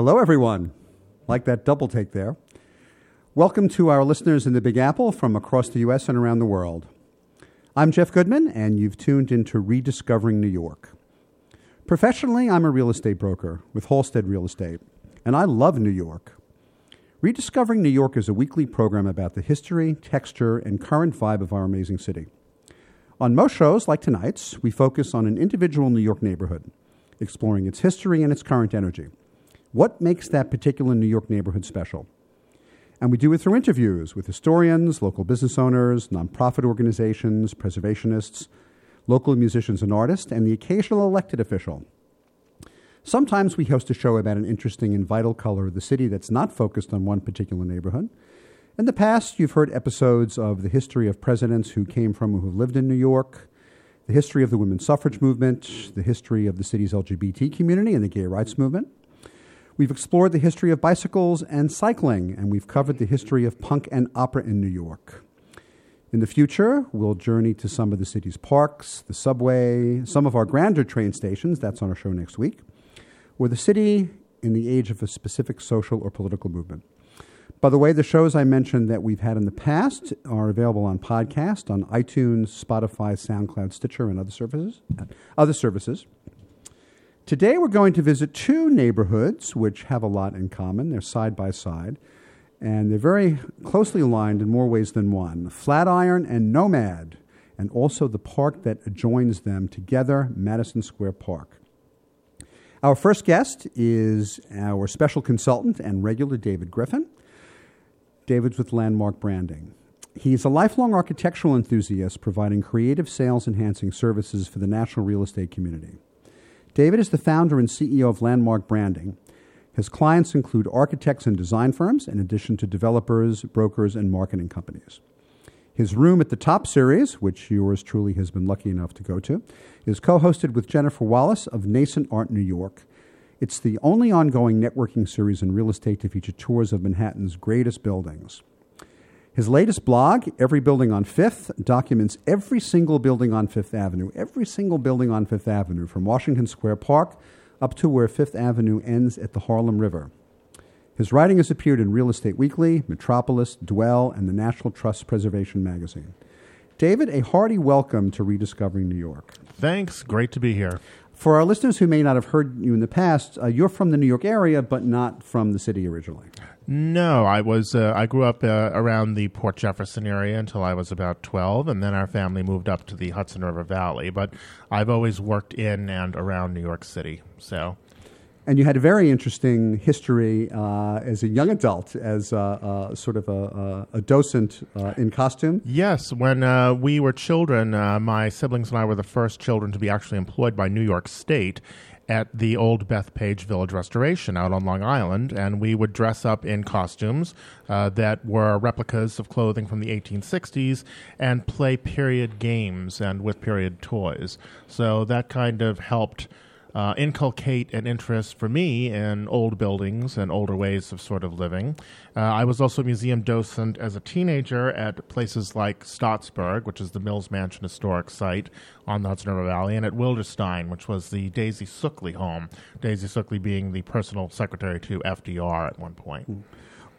Hello, everyone. Like that double take there. Welcome to our listeners in the Big Apple from across the U.S. and around the world. I'm Jeff Goodman, and you've tuned into Rediscovering New York. Professionally, I'm a real estate broker with Halstead Real Estate, and I love New York. Rediscovering New York is a weekly program about the history, texture, and current vibe of our amazing city. On most shows, like tonight's, we focus on an individual New York neighborhood, exploring its history and its current energy. What makes that particular New York neighborhood special? And we do it through interviews with historians, local business owners, nonprofit organizations, preservationists, local musicians and artists, and the occasional elected official. Sometimes we host a show about an interesting and vital color of the city that's not focused on one particular neighborhood. In the past, you've heard episodes of the history of presidents who came from or who lived in New York, the history of the women's suffrage movement, the history of the city's LGBT community and the gay rights movement. We've explored the history of bicycles and cycling, and we've covered the history of punk and opera in New York. In the future, we'll journey to some of the city's parks, the subway, some of our grander train stations, that's on our show next week, or the city in the age of a specific social or political movement. By the way, the shows I mentioned that we've had in the past are available on podcast on iTunes, Spotify, SoundCloud, Stitcher, and other services. Other services. Today we're going to visit two neighborhoods which have a lot in common. They're side by side, and they're very closely aligned in more ways than one Flatiron and Nomad, and also the park that adjoins them together, Madison Square Park. Our first guest is our special consultant and regular David Griffin. David's with Landmark Branding. He's a lifelong architectural enthusiast providing creative sales enhancing services for the national real estate community. David is the founder and CEO of Landmark Branding. His clients include architects and design firms, in addition to developers, brokers, and marketing companies. His Room at the Top series, which yours truly has been lucky enough to go to, is co hosted with Jennifer Wallace of Nascent Art New York. It's the only ongoing networking series in real estate to feature tours of Manhattan's greatest buildings. His latest blog, Every Building on Fifth, documents every single building on Fifth Avenue, every single building on Fifth Avenue, from Washington Square Park up to where Fifth Avenue ends at the Harlem River. His writing has appeared in Real Estate Weekly, Metropolis, Dwell, and the National Trust Preservation Magazine. David, a hearty welcome to Rediscovering New York. Thanks. Great to be here. For our listeners who may not have heard you in the past, uh, you're from the New York area, but not from the city originally. No, I was. Uh, I grew up uh, around the Port Jefferson area until I was about twelve, and then our family moved up to the Hudson River Valley. But I've always worked in and around New York City. So and you had a very interesting history uh, as a young adult, as uh, sort of a, a docent uh, in costume. Yes, when uh, we were children, uh, my siblings and I were the first children to be actually employed by New York State at the old Bethpage Village Restoration out on Long Island, and we would dress up in costumes uh, that were replicas of clothing from the 1860s and play period games and with period toys. So that kind of helped uh, inculcate an interest for me in old buildings and older ways of sort of living. Uh, I was also a museum docent as a teenager at places like Staatsburg, which is the Mills Mansion historic site on the Hudson River Valley, and at Wilderstein, which was the Daisy Suckley home. Daisy Suckley being the personal secretary to FDR at one point.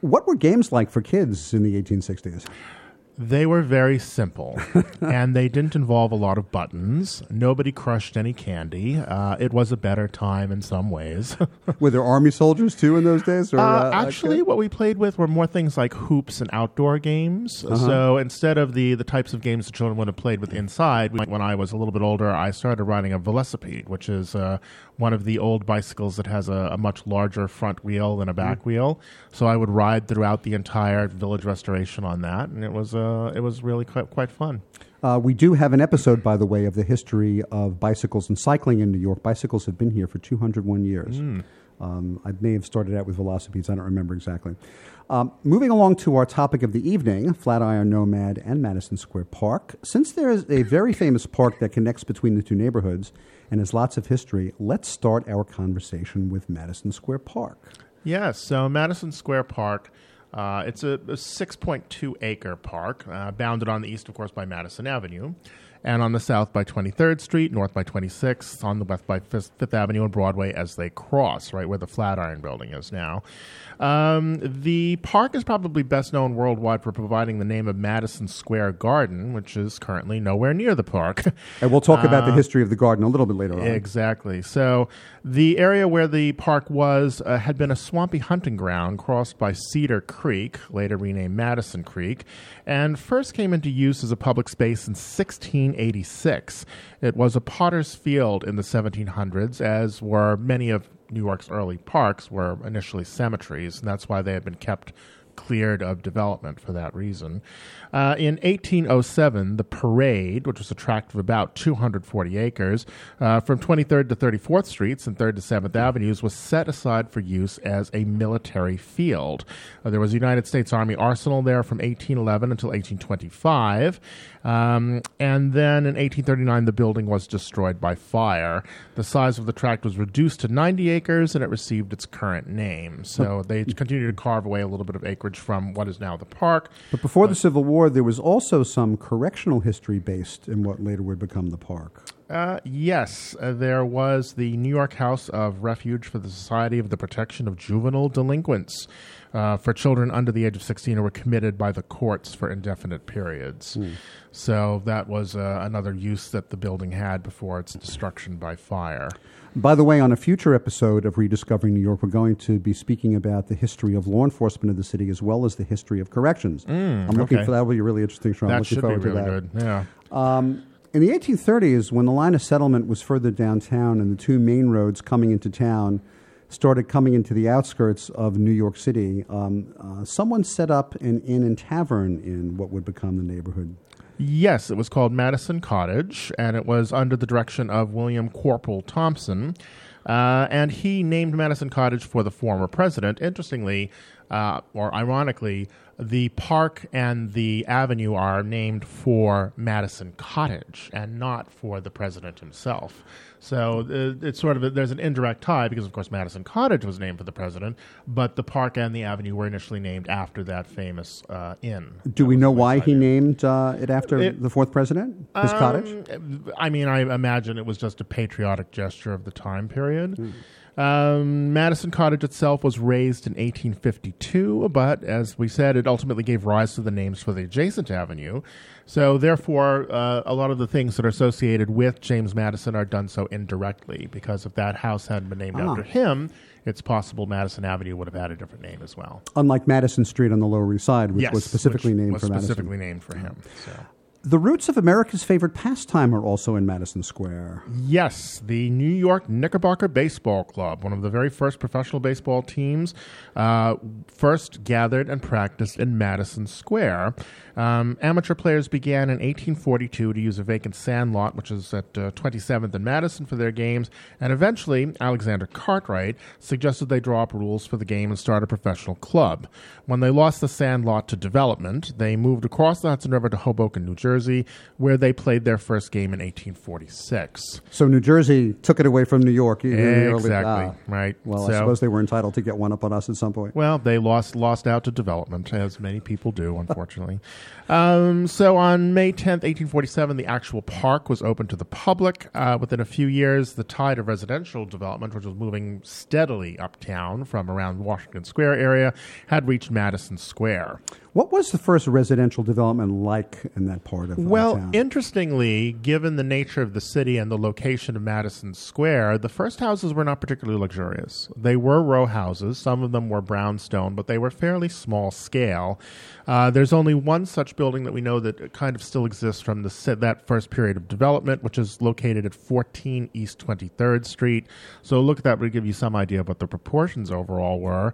What were games like for kids in the 1860s? They were very simple, and they didn't involve a lot of buttons. Nobody crushed any candy. Uh, it was a better time in some ways. were there army soldiers too in those days? Or, uh, uh, actually, okay. what we played with were more things like hoops and outdoor games. Uh-huh. So instead of the the types of games the children would have played with inside, when I was a little bit older, I started riding a velocipede, which is uh, one of the old bicycles that has a, a much larger front wheel than a back mm. wheel. So I would ride throughout the entire village restoration on that, and it was uh, it was really quite quite fun. Uh, we do have an episode, by the way, of the history of bicycles and cycling in New York. Bicycles have been here for 201 years. Mm. Um, I may have started out with velocipedes. I don't remember exactly. Um, moving along to our topic of the evening, Flatiron Nomad and Madison Square Park. Since there is a very famous park that connects between the two neighborhoods and has lots of history, let's start our conversation with Madison Square Park. Yes, so Madison Square Park. Uh, it's a, a 6.2 acre park, uh, bounded on the east, of course, by Madison Avenue. and on the south by 23rd Street, north by 26th, on the west by Fifth, Fifth Avenue and Broadway as they cross, right where the Flatiron Building is now. Um, the park is probably best known worldwide for providing the name of Madison Square Garden, which is currently nowhere near the park. And we'll talk about the history of the garden a little bit later on. Exactly. So the area where the park was uh, had been a swampy hunting ground crossed by Cedar Creek, later renamed Madison Creek, and first came into use as a public space in 1686. It was a potter's field in the 1700s, as were many of New York's early parks were initially cemeteries, and that's why they had been kept cleared of development for that reason. Uh, in 1807, the parade, which was a tract of about 240 acres, uh, from 23rd to 34th Streets and 3rd to 7th Avenues, was set aside for use as a military field. Uh, there was a United States Army arsenal there from 1811 until 1825. Um, and then in 1839, the building was destroyed by fire. The size of the tract was reduced to 90 acres, and it received its current name. So they continued to carve away a little bit of acreage from what is now the park. But before the Civil War, there was also some correctional history based in what later would become the park. Uh, yes, uh, there was the New York House of Refuge for the Society of the Protection of Juvenile Delinquents uh, for children under the age of 16 who were committed by the courts for indefinite periods. So that was uh, another use that the building had before its destruction by fire. By the way, on a future episode of Rediscovering New York, we're going to be speaking about the history of law enforcement of the city as well as the history of corrections. I'm looking okay. for that. Will be a really interesting show. I'm that looking should be really good. Yeah. Um, in the 1830s, when the line of settlement was further downtown and the two main roads coming into town started coming into the outskirts of New York City, um, uh, someone set up an inn and tavern in what would become the neighborhood. Yes, it was called Madison Cottage, and it was under the direction of William Corporal Thompson. Uh, and he named Madison Cottage for the former president. Interestingly, uh, or ironically, the park and the avenue are named for Madison Cottage and not for the president himself. So uh, it's sort of a, there's an indirect tie because, of course, Madison Cottage was named for the president, but the park and the avenue were initially named after that famous uh, inn. Do we know why he named uh, it after It- the fourth president? His cottage? Um, I mean, I imagine it was just a patriotic gesture of the time period. Um, Madison Cottage itself was razed in 1852, but as we said, it ultimately gave rise to the names for the adjacent avenue. So, therefore, uh, a lot of the things that are associated with James Madison are done so indirectly because if that house hadn't been named Ah. after him, it's possible Madison Avenue would have had a different name as well. Unlike Madison Street on the Lower East Side, which yes, was specifically which named was for Madison. specifically named for him. So. The roots of America's favorite pastime are also in Madison Square. Yes, the New York Knickerbocker Baseball Club, one of the very first professional baseball teams, uh, first gathered and practiced in Madison Square. Um, amateur players began in 1842 to use a vacant sand lot, which is at uh, 27th and Madison, for their games, and eventually Alexander Cartwright suggested they draw up rules for the game and start a professional club. When they lost the sand lot to development, they moved across the Hudson River to Hoboken, New Jersey, where they played their first game in 1846. So New Jersey took it away from New York. in the early- Exactly, ah. right. Well, So- I suppose they were entitled to get one up on us at some point. Well, they lost lost out to development, as many people do, unfortunately. Um, so on May 10th, 1847, the actual park was open to the public. Uh, within a few years, the tide of residential development, which was moving steadily uptown from around Washington Square area, had reached Madison Square. What was the first residential development like in that part of Well, town? interestingly, given the nature of the city and the location of Madison Square, the first houses were not particularly luxurious. They were row houses. Some of them were brownstone, but they were fairly small scale. Uh, there's only one such building that we know that kind of still exists from the that first period of development, which is located at 14 East 23rd Street. So look at that would give you some idea of what the proportions overall were.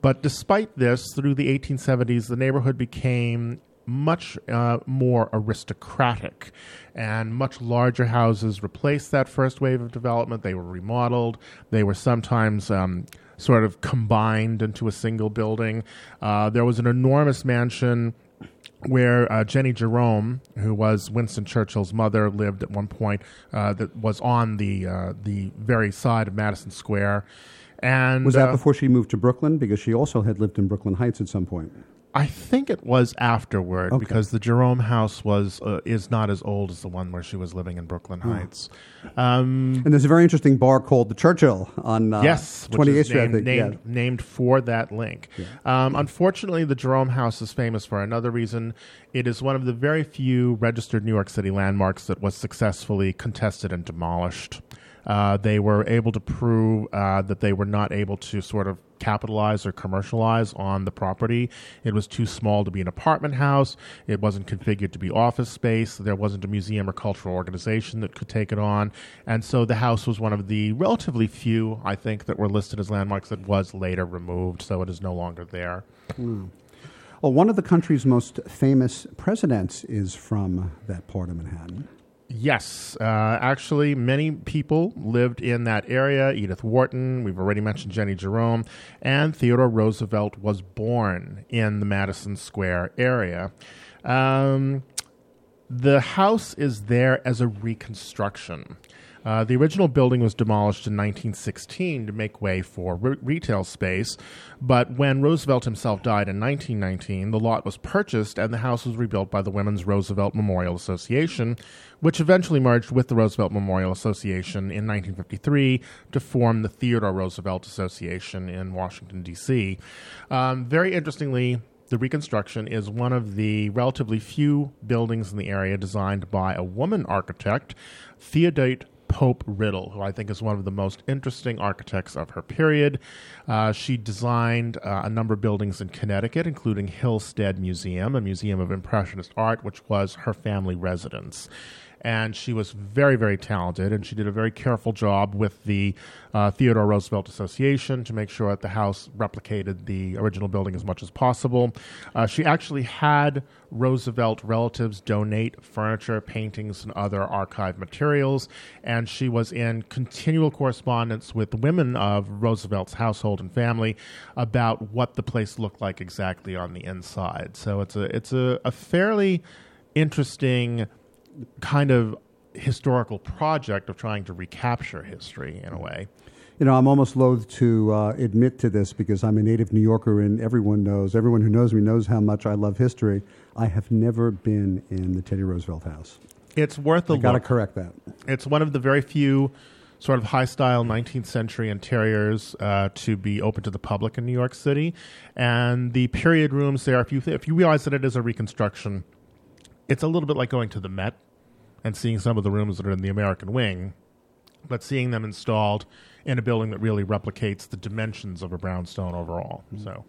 But despite this, through the 1870s, the neighborhood became much uh, more aristocratic, and much larger houses replaced that first wave of development. They were remodeled. They were sometimes um, sort of combined into a single building. Uh, there was an enormous mansion where uh, Jenny Jerome, who was Winston Churchill's mother, lived at one point. Uh, that was on the uh, the very side of Madison Square. And was that uh, before she moved to Brooklyn? Because she also had lived in Brooklyn Heights at some point. I think it was afterward Okay. because the Jerome house was uh, is not as old as the one where she was living in Brooklyn Heights. Um, And there's a very interesting bar called the Churchill on uh, yes, 28th is Street. Named, named, yeah. named for that link. Um, unfortunately, the Jerome House is famous for another reason. It is one of the very few registered New York City landmarks that was successfully contested and demolished. Uh, they were able to prove uh, that they were not able to sort of capitalize or commercialize on the property. It was too small to be an apartment house. It wasn't configured to be office space. There wasn't a museum or cultural organization that could take it on. And so the house was one of the relatively few, I think, that were listed as landmarks that was later removed. So it is no longer there. Well, one of the country's most famous presidents is from that part of Manhattan. Yes, uh, actually, many people lived in that area. Edith Wharton, we've already mentioned Jenny Jerome, and Theodore Roosevelt was born in the Madison Square area. Um, the house is there as a reconstruction. Uh, the original building was demolished in 1916 to make way for re- retail space, but when Roosevelt himself died in 1919, the lot was purchased and the house was rebuilt by the Women's Roosevelt Memorial Association, which eventually merged with the Roosevelt Memorial Association in 1953 to form the Theodore Roosevelt Association in Washington, D.C. Um, very interestingly, the reconstruction is one of the relatively few buildings in the area designed by a woman architect, Theodate Pope Riddle, who I think is one of the most interesting architects of her period. Uh, she designed uh, a number of buildings in Connecticut, including Hill-Stead Museum, a museum of Impressionist art, which was her family residence and she was very, very talented, and she did a very careful job with the uh, Theodore Roosevelt Association to make sure that the house replicated the original building as much as possible. Uh, she actually had Roosevelt relatives donate furniture, paintings, and other archive materials, and she was in continual correspondence with women of Roosevelt's household and family about what the place looked like exactly on the inside. So it's a it's a, a fairly interesting kind of historical project of trying to recapture history in a way. You know, I'm almost loath to uh, admit to this because I'm a native New Yorker and everyone knows, everyone who knows me knows how much I love history. I have never been in the Teddy Roosevelt house. It's worth a I got to correct that. It's one of the very few sort of high style 19th century interiors uh, to be open to the public in New York City. And the period rooms there, if you, th- if you realize that it is a reconstruction, it's a little bit like going to the Met and seeing some of the rooms that are in the American wing, but seeing them installed in a building that really replicates the dimensions of a brownstone overall. So.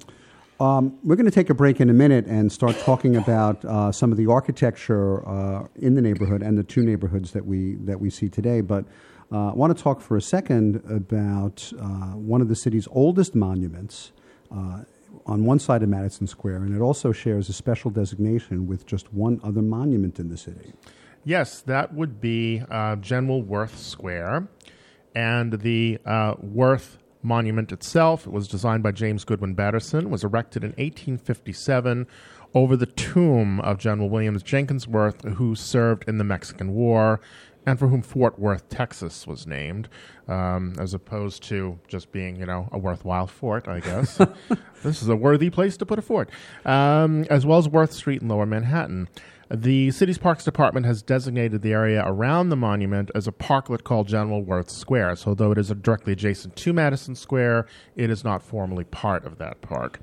Um, we're going to take a break in a minute and start talking about uh, some of the architecture uh, in the neighborhood and the two neighborhoods that we that we see today. But uh, I want to talk for a second about uh, one of the city's oldest monuments uh, on one side of Madison Square, and it also shares a special designation with just one other monument in the city. Yes, that would be uh, General Worth Square. And the uh, Worth Monument itself it was designed by James Goodwin Batterson, was erected in 1857 over the tomb of General Williams Jenkins Worth, who served in the Mexican War and for whom Fort Worth, Texas was named, um, as opposed to just being, you know, a worthwhile fort, I guess. this is a worthy place to put a fort, um, as well as Worth Street in lower Manhattan. The city's parks department has designated the area around the monument as a parklet called General Worth Square. So, though it is directly adjacent to Madison Square, it is not formally part of that park.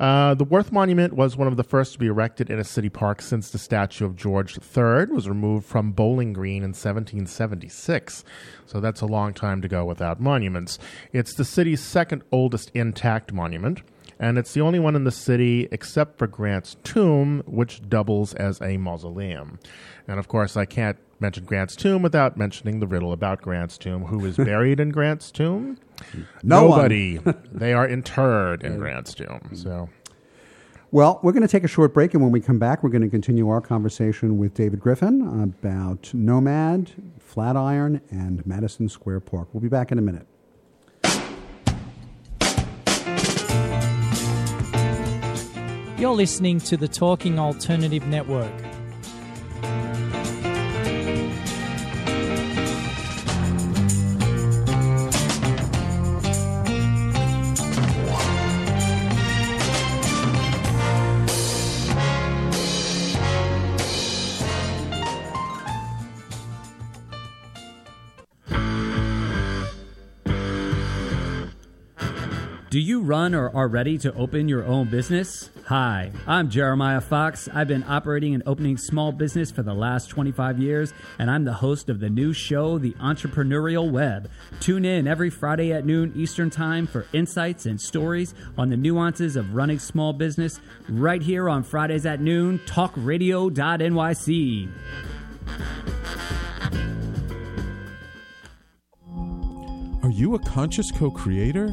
Uh, the Worth Monument was one of the first to be erected in a city park since the statue of George III was removed from Bowling Green in 1776. So that's a long time to go without monuments. It's the city's second oldest intact monument and it's the only one in the city except for Grant's tomb, which doubles as a mausoleum. And of course, I can't mention Grant's tomb without mentioning the riddle about Grant's tomb. Who is buried in Grant's tomb? No. Nobody. they are interred in Grant's tomb. Mm. So. Well, we're going to take a short break, and when we come back, we're going to continue our conversation with David Griffin about Nomad, Flatiron, and Madison Square Park. We'll be back in a minute. You're listening to the Talking Alternative Network. Do you run or are ready to open your own business? Hi, I'm Jeremiah Fox. I've been operating and opening small business for the last 25 years, and I'm the host of the new show, The Entrepreneurial Web. Tune in every Friday at noon Eastern Time for insights and stories on the nuances of running small business right here on Fridays at noon, talkradio.nyc. Are you a conscious co creator?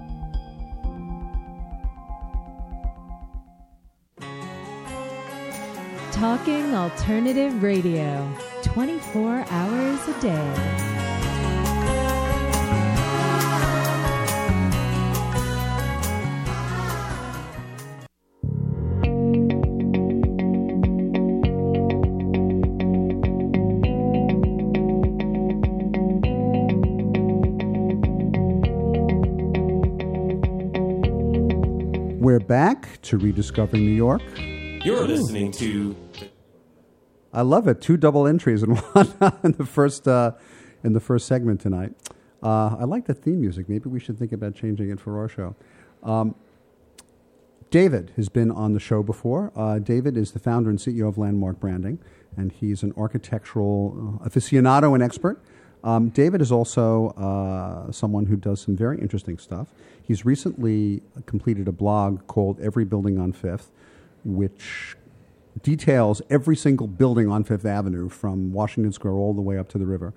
Talking Alternative Radio, 24 hours a day. We're back to Rediscovering New York. You're listening to. I love it. Two double entries in one in the first uh, in the first segment tonight. Uh, I like the theme music. Maybe we should think about changing it for our show. Um, David has been on the show before. Uh, David is the founder and CEO of Landmark Branding, and he's an architectural uh, aficionado and expert. Um, David is also uh, someone who does some very interesting stuff. He's recently completed a blog called Every Building on Fifth, which details every single building on Fifth Avenue from Washington Square all the way up to the river.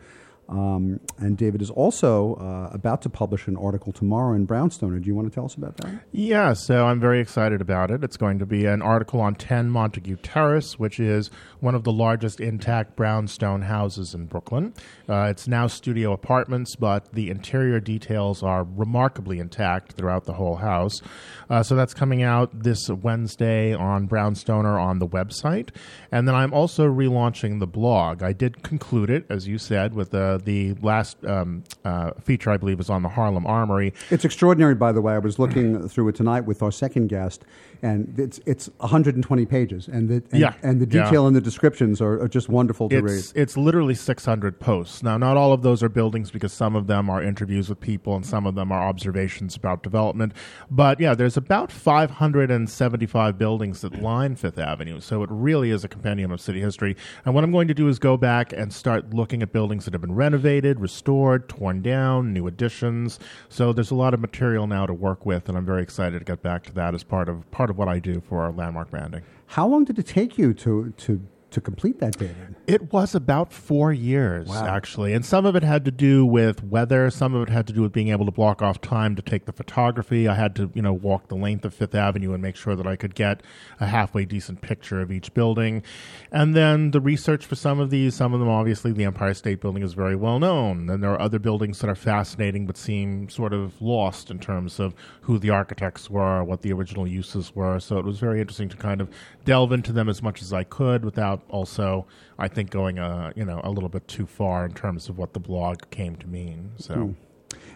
Um, and David is also uh, about to publish an article tomorrow in Brownstoner. Do you want to tell us about that? Yeah, so I'm very excited about it. It's going to be an article on 10 Montague Terrace, which is one of the largest intact brownstone houses in Brooklyn. Uh, it's now studio apartments, but the interior details are remarkably intact throughout the whole house. Uh, so that's coming out this Wednesday on Brownstoner on the website. And then I'm also relaunching the blog. I did conclude it, as you said, with the last um, uh, feature I believe is on the Harlem Armory. It's extraordinary, by the way. I was looking through it tonight with our second guest, and it's it's 120 pages, and the and, Yeah. and the detail Yeah. and the descriptions are, are just wonderful to read. It's it's literally 600 posts. Now, not all of those are buildings because some of them are interviews with people and some of them are observations about development. But yeah, there's about 575 buildings that line Fifth Avenue, so it really is a compendium of city history. And what I'm going to do is go back and start looking at buildings that have been renovated, restored, torn down, new additions. So there's a lot of material now to work with, and I'm very excited to get back to that as part of part of what I do for landmark branding. How long did it take you to to to complete that, David? It was about four years, Wow. actually. And some of it had to do with weather. Some of it had to do with being able to block off time to take the photography. I had to, you know, walk the length of Fifth Avenue and make sure that I could get a halfway decent picture of each building. And then the research for some of these, some of them, obviously, the Empire State Building is very well known. Then there are other buildings that are fascinating but seem sort of lost in terms of who the architects were, what the original uses were. So it was very interesting to kind of delve into them as much as I could without also, I think, going uh, you know a little bit too far in terms of what the blog came to mean. So.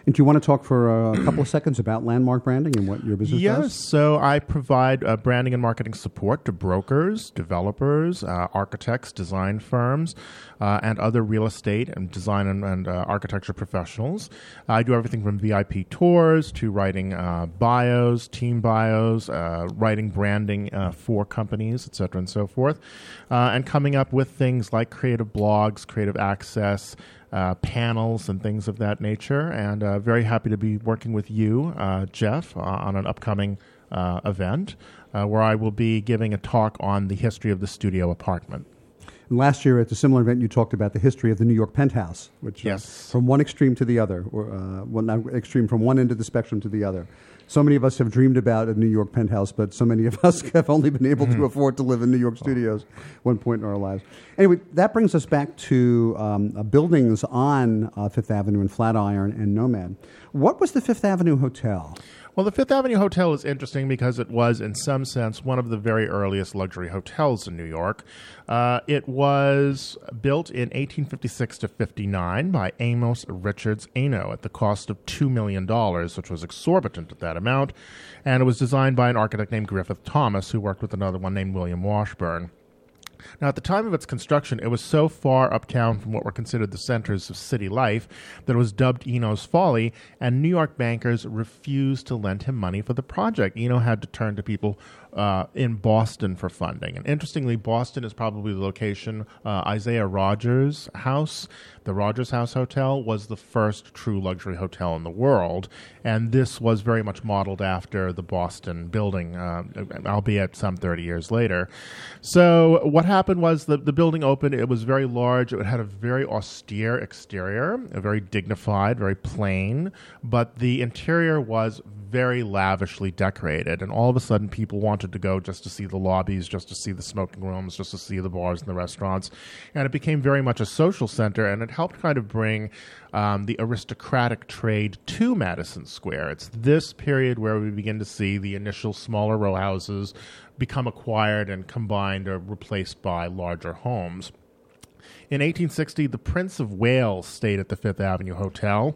And do you want to talk for a couple of seconds about landmark branding and what your business is? Yes, does? so I provide uh, branding and marketing support to brokers, developers, uh, architects, design firms, uh, and other real estate and design and, and uh, architecture professionals. I do everything from VIP tours to writing uh, bios, team bios, uh, writing branding uh, for companies, et cetera, and so forth, uh, and coming up with things like creative blogs, creative access uh, panels and things of that nature. And uh, very happy to be working with you, uh, Jeff, uh, on an upcoming uh, event uh, where I will be giving a talk on the history of the studio apartment. And last year at a similar event, you talked about the history of the New York penthouse, which Yes. from one extreme to the other, or uh, one not extreme from one end of the spectrum to the other. So many of us have dreamed about a New York penthouse, but so many of us have only been able to afford to live in New York studios one point in our lives. Anyway, that brings us back to um, uh, buildings on uh, Fifth Avenue and Flatiron and Nomad. What was the Fifth Avenue Hotel? Well, the Fifth Avenue Hotel is interesting because it was, in some sense, one of the very earliest luxury hotels in New York. Uh, it was built in 1856 to 59 by Amos Richards Eno at the cost of $2 million, which was exorbitant at that amount. And it was designed by an architect named Griffith Thomas, who worked with another one named William Washburn. Now, at the time of its construction, it was so far uptown from what were considered the centers of city life that it was dubbed Eno's Folly, and New York bankers refused to lend him money for the project. Eno had to turn to people uh, in Boston for funding. And interestingly, Boston is probably the location uh, Isaiah Rogers' house, the Rogers House Hotel, was the first true luxury hotel in the world. And this was very much modeled after the Boston building, uh, albeit some 30 years later. So, what happened was the, the building opened. It was very large. It had a very austere exterior, a very dignified, very plain, but the interior was very lavishly decorated. And all of a sudden, people wanted to go just to see the lobbies, just to see the smoking rooms, just to see the bars and the restaurants. And it became very much a social center, and it helped kind of bring um, the aristocratic trade to Madison Square. It's this period where we begin to see the initial smaller row houses become acquired and combined or replaced by larger homes. In 1860, the Prince of Wales stayed at the Fifth Avenue Hotel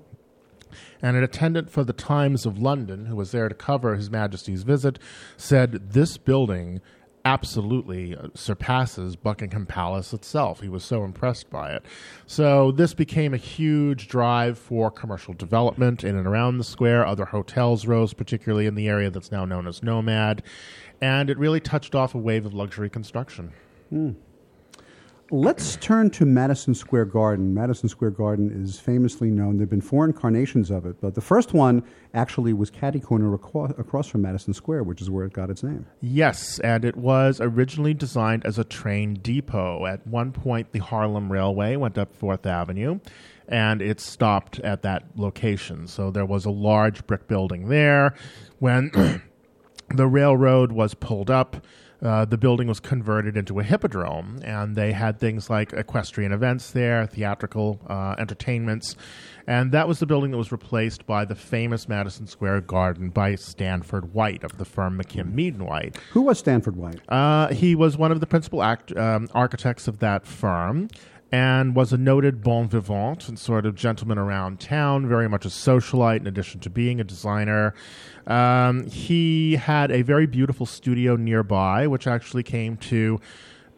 and an attendant for the Times of London, who was there to cover His Majesty's visit, said this building absolutely uh, surpasses Buckingham Palace itself. He was so impressed by it. So this became a huge drive for commercial development in and around the square. Other hotels rose, particularly in the area that's now known as Nomad, and it really touched off a wave of luxury construction. Mm. Let's turn to Madison Square Garden. Madison Square Garden is famously known. There have been four incarnations of it, but the first one actually was Caddy Corner across from Madison Square, which is where it got its name. Yes, and it was originally designed as a train depot. At one point, the Harlem Railway went up Fourth Avenue and it stopped at that location. So there was a large brick building there. When the railroad was pulled up, uh, the building was converted into a hippodrome, and they had things like equestrian events there, theatrical uh, entertainments, and that was the building that was replaced by the famous Madison Square Garden by Stanford White of the firm McKim Mead and White. Who was Stanford White? Uh, he was one of the principal act, um, architects of that firm and was a noted bon vivant and sort of gentleman around town, very much a socialite in addition to being a designer. Um, he had a very beautiful studio nearby, which actually came to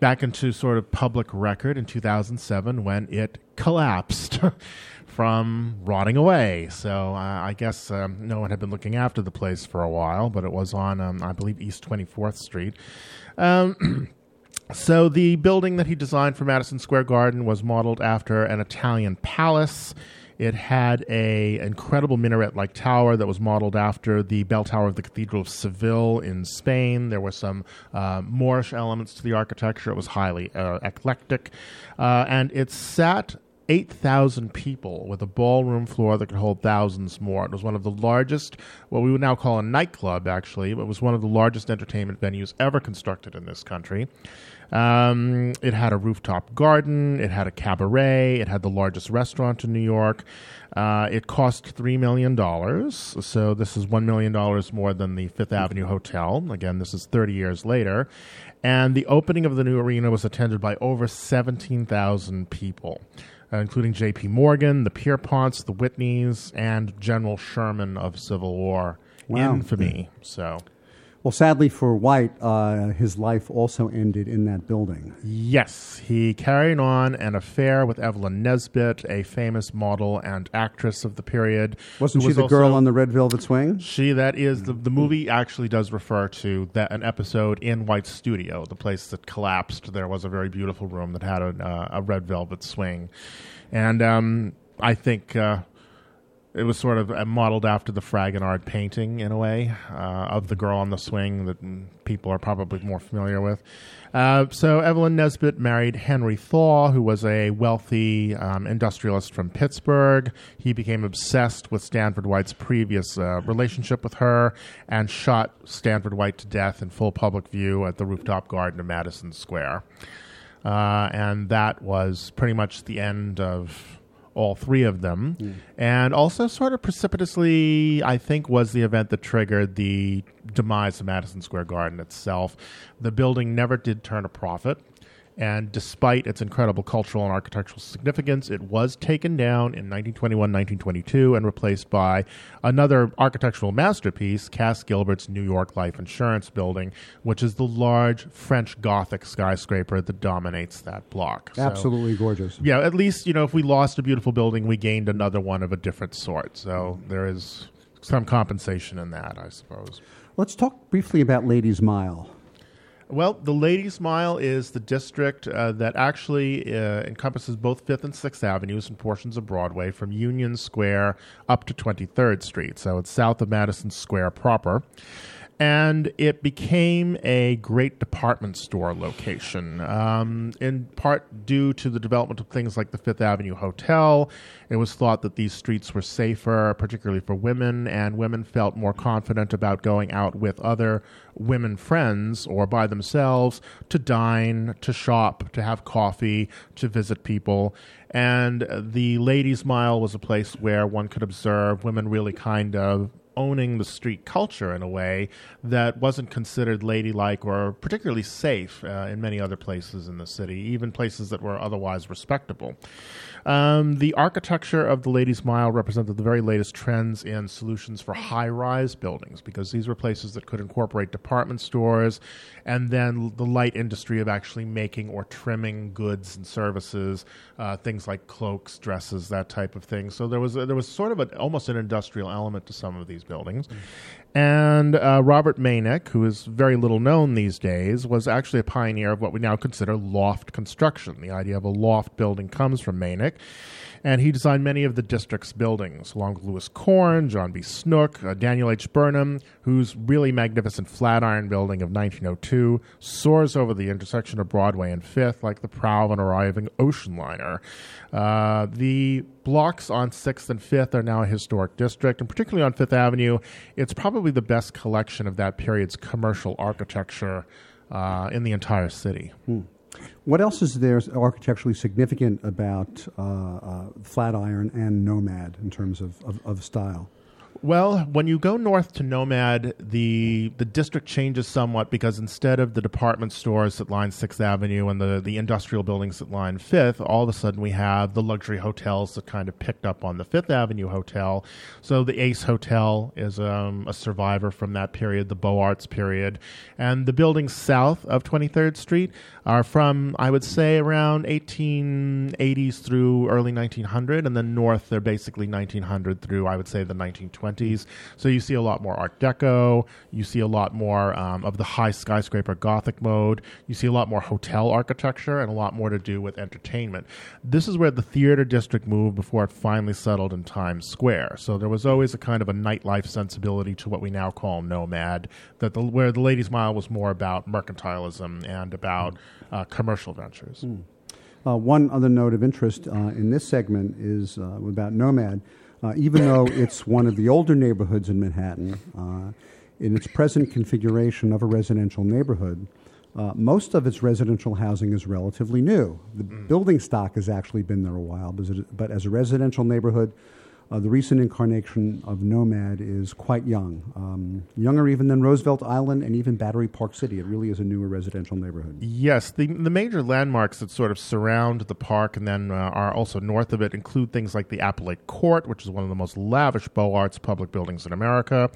back into sort of public record in 2007 when it collapsed. from rotting away. So uh, I guess um, no one had been looking after the place for a while, but it was on, um, I believe, East 24th Street. Um, So the building that he designed for Madison Square Garden was modeled after an Italian palace. It had a incredible minaret-like tower that was modeled after the bell tower of the Cathedral of Seville in Spain. There were some uh, Moorish elements to the architecture. It was highly uh, eclectic, uh, and it sat 8,000 people with a ballroom floor that could hold thousands more. It was one of the largest, what we would now call a nightclub, actually. But it was one of the largest entertainment venues ever constructed in this country. Um, it had a rooftop garden. It had a cabaret. It had the largest restaurant in New York. Uh, it cost $3 million. So this is $1 million more than the Fifth Avenue Hotel. Again, this is 30 years later. And the opening of the new arena was attended by over 17,000 people. Uh, including J.P. Morgan, the Pierponts, the Whitneys, and General Sherman of Civil War wow. infamy. So well, sadly for White, uh, his life also ended in that building. Yes, he carried on an affair with Evelyn Nesbit, a famous model and actress of the period. Wasn't she was the girl on the red velvet swing? She. That is the the movie actually does refer to that an episode in White's studio, the place that collapsed. There was a very beautiful room that had a, uh, a red velvet swing, and um, I think. Uh, it was sort of uh, modeled after the Fragonard painting in a way uh, of the girl on the swing that people are probably more familiar with. Uh, so Evelyn Nesbit married Henry Thaw, who was a wealthy um, industrialist from Pittsburgh. He became obsessed with Stanford White's previous uh, relationship with her and shot Stanford White to death in full public view at the rooftop garden of Madison Square. Uh, and that was pretty much the end of all three of them. And also, sort of precipitously, I think, was the event that triggered the demise of Madison Square Garden itself. The building never did turn a profit. And despite its incredible cultural and architectural significance, it was taken down in 1921 1922 and replaced by another architectural masterpiece, Cass Gilbert's New York Life Insurance Building, which is the large French Gothic skyscraper that dominates that block. So- Absolutely gorgeous. yeah, at least, you know, if we lost a beautiful building, we gained another one of a different sort. So there is some compensation in that, I suppose. Let's talk briefly about Ladies Mile. Well, the Ladies Mile is the district uh, that actually uh, encompasses both Fifth and Sixth Avenues and portions of Broadway from Union Square up to 23rd Street. So it's south of Madison Square proper. And it became a great department store location, um, in part due to the development of things like the Fifth Avenue Hotel. It was thought that these streets were safer, particularly for women, and women felt more confident about going out with other women friends or by themselves to dine, to shop, to have coffee, to visit people. And the Ladies' Mile was a place where one could observe women really kind of owning the street culture in a way that wasn't considered ladylike or particularly safe uh, in many other places in the city, even places that were otherwise respectable. Um, the architecture of the Ladies' Mile represented the very latest trends in solutions for high rise buildings because these were places that could incorporate department stores and then the light industry of actually making or trimming goods and services, uh, things like cloaks, dresses, that type of thing. So there was there was sort of a, almost an industrial element to some of these buildings. And uh, Robert Maynicke, who is very little known these days, was actually a pioneer of what we now consider loft construction. The idea of a loft building comes from Maynicke. And he designed many of the district's buildings, along with Louis Korn, John B. Snook, uh, Daniel H. Burnham, whose really magnificent Flatiron building of 1902 soars over the intersection of Broadway and Fifth like the prow of an arriving ocean liner. Uh, the blocks on 6th and 5th are now a historic district, and particularly on Fifth Avenue, it's probably the best collection of that period's commercial architecture uh, in the entire city. What else is there architecturally significant about uh, uh, Flatiron and Nomad in terms of, of, of style? Well, when you go north to Nomad, the the district changes somewhat because instead of the department stores that line Sixth Avenue and the, the industrial buildings that line Fifth, all of a sudden we have the luxury hotels that kind of picked up on the Fifth Avenue hotel. So the Ace Hotel is um, a survivor from that period, the Beaux Arts period, and the buildings south of Twenty Third Street are from I would say around 1880s through early 1900, and then north they're basically 1900 through I would say the 1920s. So you see a lot more Art Deco. You see a lot more um, of the high skyscraper Gothic mode. You see a lot more hotel architecture and a lot more to do with entertainment. This is where the theater district moved before it finally settled in Times Square. So there was always a kind of a nightlife sensibility to what we now call nomad. That the, where the Ladies' Mile was more about mercantilism and about uh, commercial ventures. Uh, one other note of interest uh, in this segment is uh, about Nomad. Uh, even though it's one of the older neighborhoods in Manhattan, uh, in its present configuration of a residential neighborhood, uh, most of its residential housing is relatively new. The building stock has actually been there a while, but but as a residential neighborhood, uh, the recent incarnation of Nomad is quite young, um, younger even than Roosevelt Island and even Battery Park City. It really is a newer residential neighborhood. Yes, the the major landmarks that sort of surround the park and then uh, are also north of it include things like the Appellate Court, which is one of the most lavish Beaux Arts public buildings in America,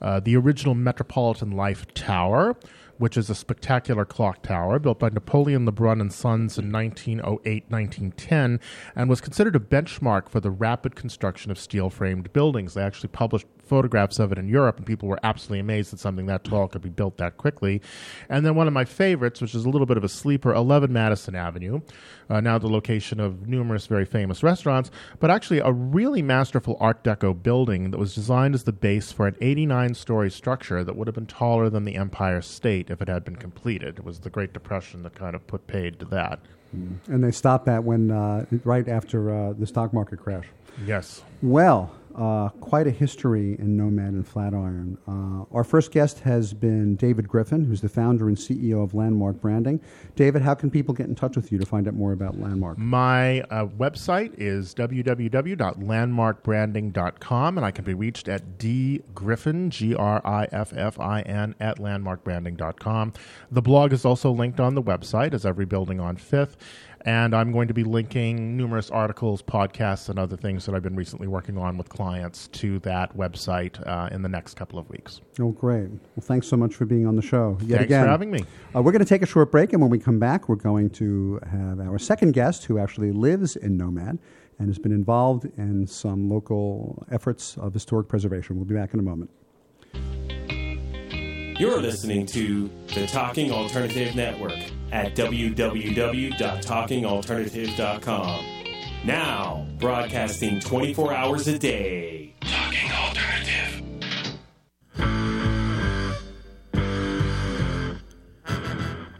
uh, the original Metropolitan Life Tower. Which is a spectacular clock tower built by Napoleon Lebrun and Sons in 1908 1910 and was considered a benchmark for the rapid construction of steel framed buildings. They actually published photographs of it in Europe, and people were absolutely amazed that something that tall could be built that quickly. And then one of my favorites, which is a little bit of a sleeper, 11 Madison Avenue, uh, now the location of numerous very famous restaurants, but actually a really masterful Art Deco building that was designed as the base for an 89 story structure that would have been taller than the Empire State if it had been completed. It was the Great Depression that kind of put paid to that. And they stopped that when uh, right after uh, the stock market crash. Yes. Well, uh, quite a history in Nomad and Flatiron. Uh, our first guest has been David Griffin, who's the founder and CEO of Landmark Branding. David, how can people get in touch with you to find out more about Landmark? My uh, website is www.landmarkbranding.com, and I can be reached at dgriffin, G R I F F I N, at landmarkbranding.com. The blog is also linked on the website, as every building on Fifth. And I'm going to be linking numerous articles, podcasts, and other things that I've been recently working on with clients to that website uh, in the next couple of weeks. Oh, great. Well, thanks so much for being on the show. Yet Thanks again. for having me. Uh, we're going to take a short break, and when we come back, we're going to have our second guest who actually lives in Nomad and has been involved in some local efforts of historic preservation. We'll be back in a moment. You're listening to the Talking Alternative Network at www.talkingalternative.com. Now, broadcasting 24 hours a day.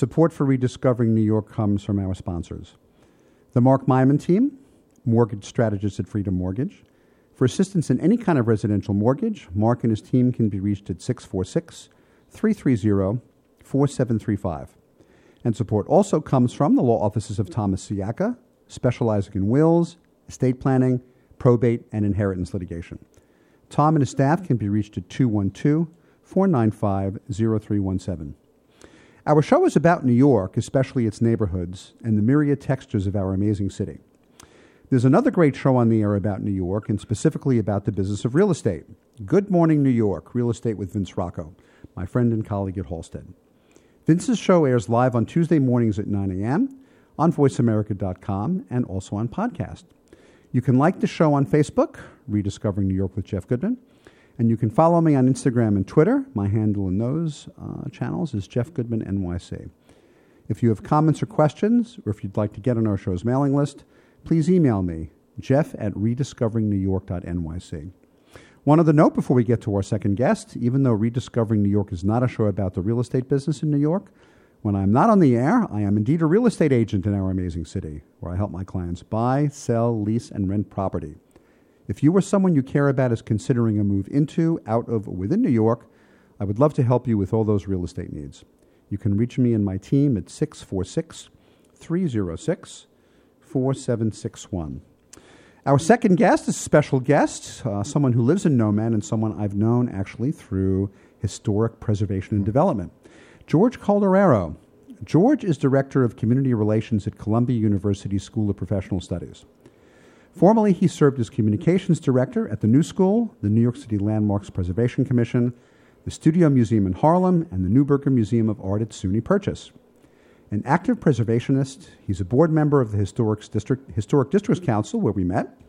Support for Rediscovering New York comes from our sponsors. The Mark Myman team, mortgage strategist at Freedom Mortgage. For assistance in any kind of residential mortgage, Mark and his team can be reached at 646 330 4735. And support also comes from the law offices of Thomas Siaka, specializing in wills, estate planning, probate, and inheritance litigation. Tom and his staff can be reached at 212 495 0317. Our show is about New York, especially its neighborhoods, and the myriad textures of our amazing city. There's another great show on the air about New York, and specifically about the business of real estate. Good Morning New York, Real Estate with Vince Rocco, my friend and colleague at Halstead. Vince's show airs live on Tuesday mornings at 9 a.m., on voiceamerica.com, and also on podcast. You can like the show on Facebook, Rediscovering New York with Jeff Goodman, and you can follow me on Instagram and Twitter. My handle in those uh, channels is Jeff Goodman NYC. If you have comments or questions, or if you'd like to get on our show's mailing list, please email me, jeff at rediscoveringnewyork.nyc. One other note before we get to our second guest even though Rediscovering New York is not a show about the real estate business in New York, when I'm not on the air, I am indeed a real estate agent in our amazing city, where I help my clients buy, sell, lease, and rent property. If you or someone you care about is considering a move into, out of, or within New York, I would love to help you with all those real estate needs. You can reach me and my team at 646 306 4761. Our second guest is a special guest, uh, someone who lives in Nomad and someone I've known actually through historic preservation and development. George Calderaro. George is Director of Community Relations at Columbia University School of Professional Studies. Formerly, he served as Communications Director at the New School, the New York City Landmarks Preservation Commission, the Studio Museum in Harlem, and the Neuberger Museum of Art at SUNY Purchase. An active preservationist, he's a board member of the Historic, District, Historic Districts Council, where we met,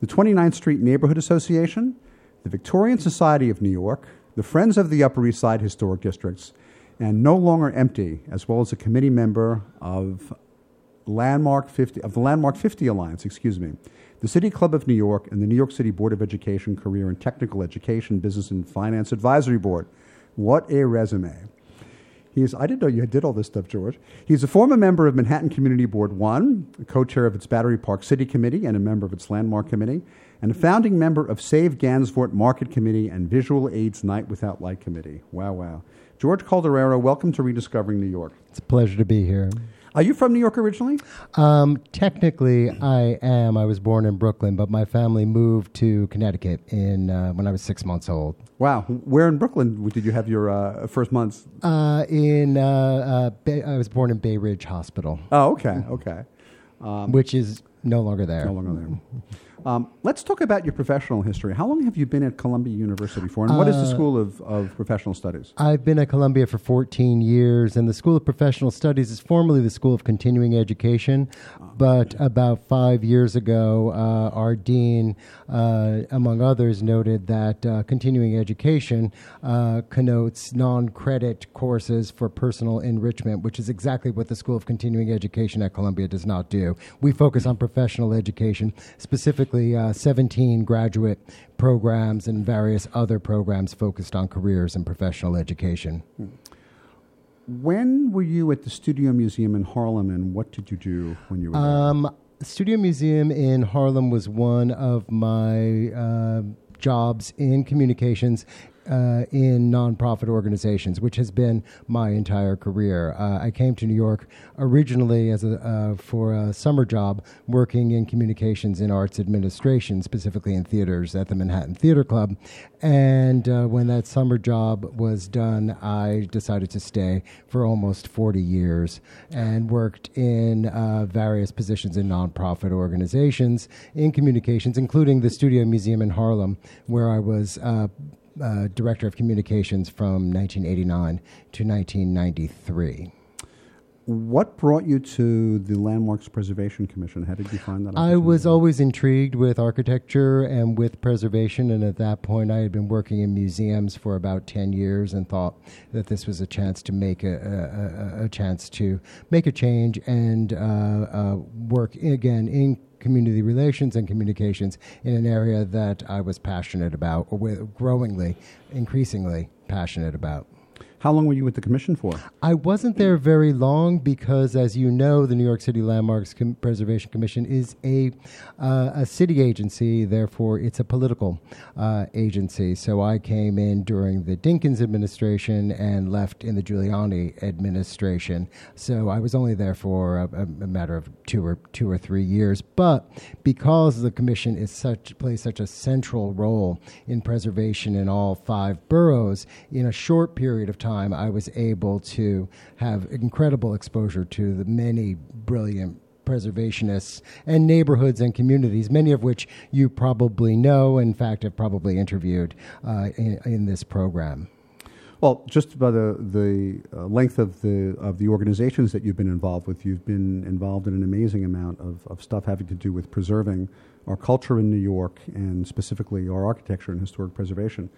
the 29th Street Neighborhood Association, the Victorian Society of New York, the Friends of the Upper East Side Historic Districts, and No Longer Empty, as well as a committee member of Landmark 50 of the Landmark 50 Alliance, excuse me, the City Club of New York, and the New York City Board of Education Career and Technical Education Business and Finance Advisory Board. What a resume! He is, I didn't know you did all this stuff, George. He's a former member of Manhattan Community Board 1, co chair of its Battery Park City Committee, and a member of its Landmark Committee, and a founding member of Save Gansevoort Market Committee and Visual Aids Night Without Light Committee. Wow, wow. George Calderaro, welcome to Rediscovering New York. It's a pleasure to be here. Are you from New York originally? Um, technically, I am. I was born in Brooklyn, but my family moved to Connecticut in uh, when I was six months old. Wow. Where in Brooklyn did you have your uh, first months? Uh, in uh, uh, Bay, I was born in Bay Ridge Hospital. Oh, okay, okay. Um, which is no longer there. No longer there. Um, let's talk about your professional history. How long have you been at Columbia University for, and what is the Uh, School of, of Professional Studies? I've been at Columbia for 14 years, and the School of Professional Studies is formerly the School of Continuing Education. But about five years ago, uh, our dean, uh, among others, noted that uh, continuing education uh, connotes non credit courses for personal enrichment, which is exactly what the School of Continuing Education at Columbia does not do. We focus on professional education, specifically uh, 17 graduate programs and various other programs focused on careers and professional education. When were you at the Studio Museum in Harlem, and what did you do when you were there? Um, Studio Museum in Harlem was one of my uh, jobs in communications. Uh, in nonprofit organizations, which has been my entire career. Uh, I came to New York originally as a, uh, for a summer job working in communications and arts administration, specifically in theaters at the Manhattan Theater Club. And uh, when that summer job was done, I decided to stay for almost 40 years and worked in uh, various positions in nonprofit organizations in communications, including the Studio Museum in Harlem, where I was. Uh, uh, director of communications from 1989 to 1993. What brought you to the Landmarks Preservation Commission? How did you find that? I was always intrigued with architecture and with preservation, and at that point, I had been working in museums for about ten years, and thought that this was a chance to make a, a, a, a chance to make a change and uh, uh, work again in community relations and communications in an area that I was passionate about, or growingly, increasingly passionate about. How long were you with the commission for? I wasn't there very long because, as you know, the New York City Landmarks Com- Preservation Commission is a uh, a city agency. Therefore, it's a political uh, agency. So I came in during the Dinkins administration and left in the Giuliani administration. So I was only there for a, a matter of two or two or three years. But because the commission is such plays such a central role in preservation in all five boroughs, in a short period of time, I was able to have incredible exposure to the many brilliant preservationists and neighborhoods and communities, many of which you probably know, in fact, have probably interviewed uh, in, in this program. Well, just by the the uh, length of the of the organizations that you've been involved with, you've been involved in an amazing amount of, of stuff having to do with preserving our culture in New York and specifically our architecture and historic preservation.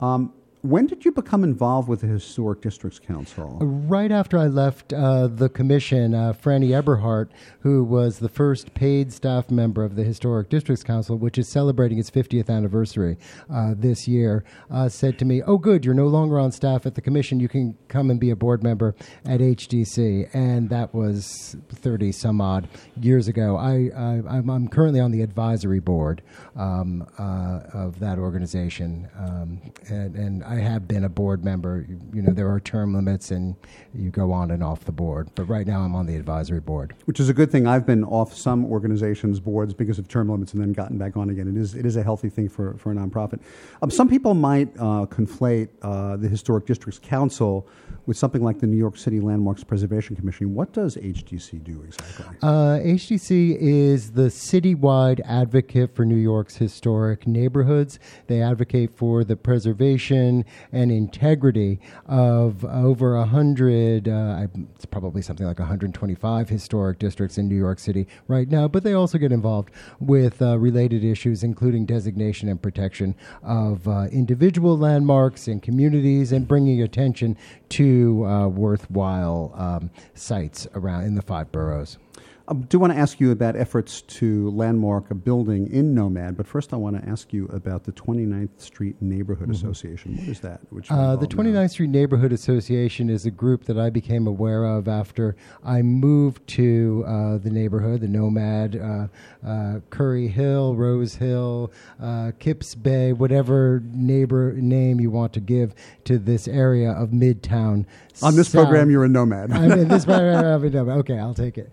Um, when did you become involved with the Historic Districts Council? Right after I left uh, the commission, uh, Franny Eberhart, who was the first paid staff member of the Historic Districts Council, which is celebrating its 50th anniversary uh, this year, uh, said to me, Oh, good, you're no longer on staff at the commission. You can come and be a board member at HDC. And that was 30 some odd years ago. I, I, am currently on the advisory board um, uh, of that organization. Um, and, and I have been a board member. You, you, know, there are term limits and you go on and off the board. But right now I'm on the advisory board. Which is a good thing. I've been off some organizations' boards because of term limits and then gotten back on again. It is, it is a healthy thing for, for a nonprofit. Um, some people might uh, conflate uh, the Historic Districts Council with something like the New York City Landmarks Preservation Commission. What does HDC do exactly? Uh, HDC is the citywide advocate for New York's historic neighborhoods. They advocate for the preservation and integrity of over a hundred. Uh, it's probably something like 125 historic districts in New York City right now, but they also get involved with uh, related issues, including designation and protection of uh, individual landmarks and communities, and bringing attention to uh, worthwhile um, sites around in the five boroughs. I do want to ask you about efforts to landmark a building in Nomad, but first I want to ask you about the 29th Street Neighborhood Mhm. Association. What is that? Uh, the involved in? 29th Street Neighborhood Association is a group that I became aware of after I moved to uh, the neighborhood, the Nomad, uh, uh, Curry Hill, Rose Hill, uh, Kips Bay, whatever neighbor name you want to give to this area of Midtown. On this South. program, you're a nomad. I'm in this program. I'm a nomad. Okay, I'll take it.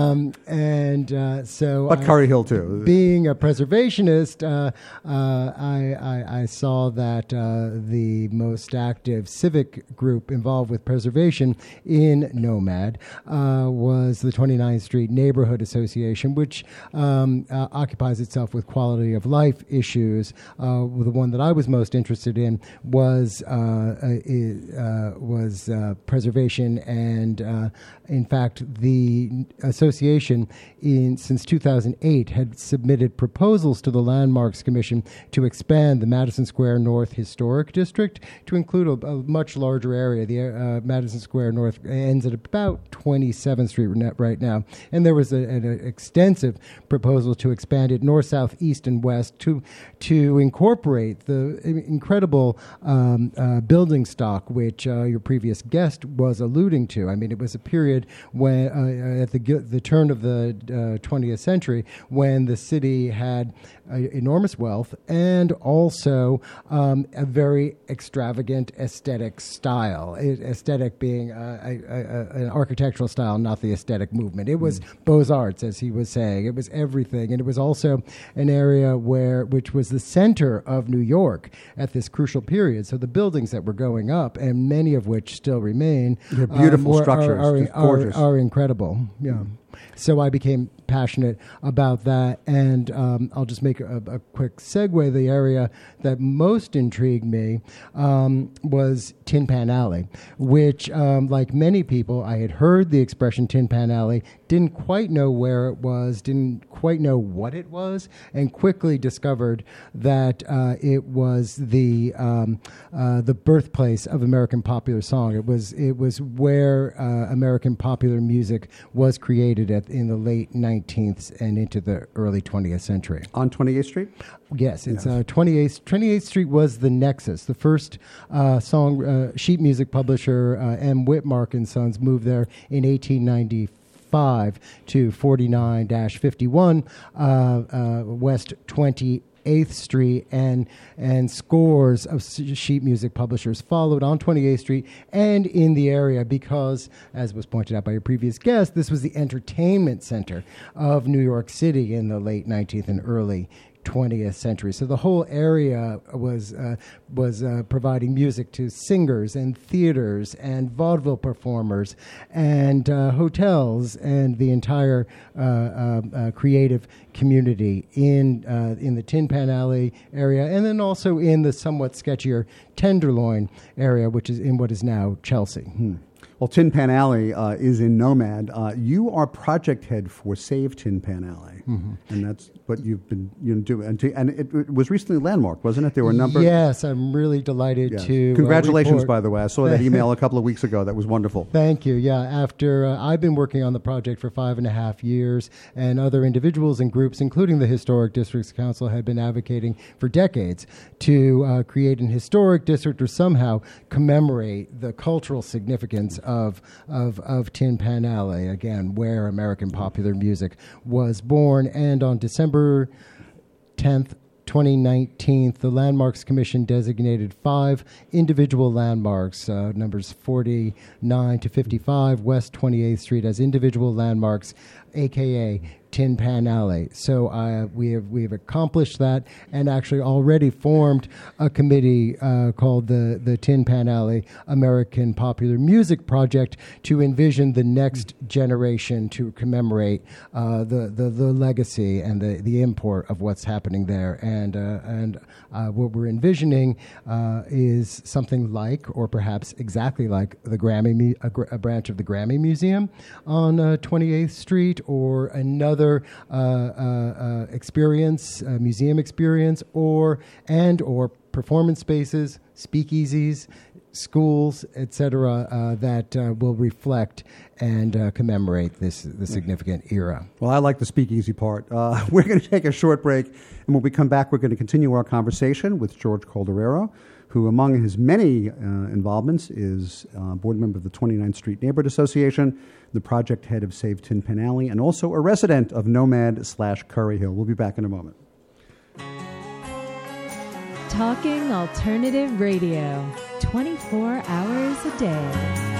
Um, and uh, so, But I- Curry Hill, too. Being a preservationist, uh, uh, I, I, I saw that uh, the most active civic group involved with preservation in Nomad uh, was the 29th Street Neighborhood Association, which um, uh, occupies itself with quality of life issues. Uh, the one that I was most interested in was uh, uh, uh, was uh, preservation, and uh, in fact, the association in since 2008 had submitted proposals to the Landmarks Commission to expand the Madison Square North Historic District to include a, a much larger area. The uh, Madison Square North ends at about 27th Street right now, and there was a, an extensive proposal to expand it north, south, east, and west to to incorporate the incredible um, uh, building stock which uh, your previous guest was alluding to. I mean, it was a period when uh, at the gi- the turn of the uh, 20th century when the city had uh, enormous wealth and also um, a very extravagant aesthetic style. It, aesthetic being uh, a, a, an architectural style, not the aesthetic movement. It was Beaux Arts, as he was saying. It was everything, and it was also an area where which was the center of New York at this crucial period. So the buildings that were going up, and many of which still remain, They're beautiful were- structures, are, are- gorgeous. are incredible. Yeah. So I became passionate about that, and um, I'll just make a, a quick segue. The area that most intrigued me um, was Tin Pan Alley, which, um, like many people, I had heard the expression Tin Pan Alley, didn't quite know where it was, didn't quite know what it was, and quickly discovered that uh, it was the um, uh, the birthplace of American popular song. It was it was where uh, American popular music was created at, in the late 19th and into the early 20th century. On 28th Street? Yes, it's yes. Uh, 28th. 28th Street was the nexus. The first uh, song uh, sheet music publisher uh, M. Witmark and Sons moved there in 1894. 5 to 49 51 uh, uh, West Twenty. 8th Street and, and scores of sheet music publishers followed on 28th Street and in the area because, as was pointed out by your previous guest, this was the entertainment center of New York City in the late 19th and early 20th century. So the whole area was uh, was uh, providing music to singers and theaters and vaudeville performers and uh, hotels and the entire uh, um, uh, creative community in uh, in the Tin Pan Alley area and then also in the somewhat sketchier Tenderloin area, which is in what is now Chelsea. Well, Tin Pan Alley uh, is in Nomad. Uh, you are project head for Save Tin Pan Alley, Mhm. and that's what you've been you know, doing. And, to, and it, it was recently landmarked, wasn't it? There were a number. Yes, I'm really delighted Yes. to. uh, Congratulations, report- by the way. I saw that email a couple of weeks ago. That was wonderful. Thank you. Yeah, after uh, I've been working on the project for five and a half years, and other individuals and groups, including the Historic Districts Council, had been advocating for decades to uh, create an historic district or somehow commemorate the cultural significance of, of, of Tin Pan Alley, again, where American popular music was born. And on December 10th, 2019, the Landmarks Commission designated five individual landmarks, uh, numbers 49 to 55, West 28th Street, as individual landmarks, aka Tin Pan Alley. So uh, we have we have accomplished that and actually already formed a committee uh, called the the Tin Pan Alley American Popular Music Project to envision the next generation to commemorate uh, the, the the legacy and the the import of what's happening there. And uh, and uh, what we're envisioning uh, is something like, or perhaps exactly like, the Grammy a, a branch of the Grammy Museum on uh, 28th Street, or another uh, uh, uh, experience, uh, museum experience, or and or performance spaces, speakeasies, schools, etc., uh, that uh, will reflect and uh, commemorate this the significant era. Well, I like the speakeasy part. Uh, we're going to take a short break, and when we come back, we're going to continue our conversation with George Calderaro, who, among his many uh, involvements, is uh, board member of the 29th Street Neighborhood Association, the project head of Save Tin Pan Alley, and also a resident of Nomad slash Curry Hill. We'll be back in a moment. Talking Alternative Radio, 24 hours a day.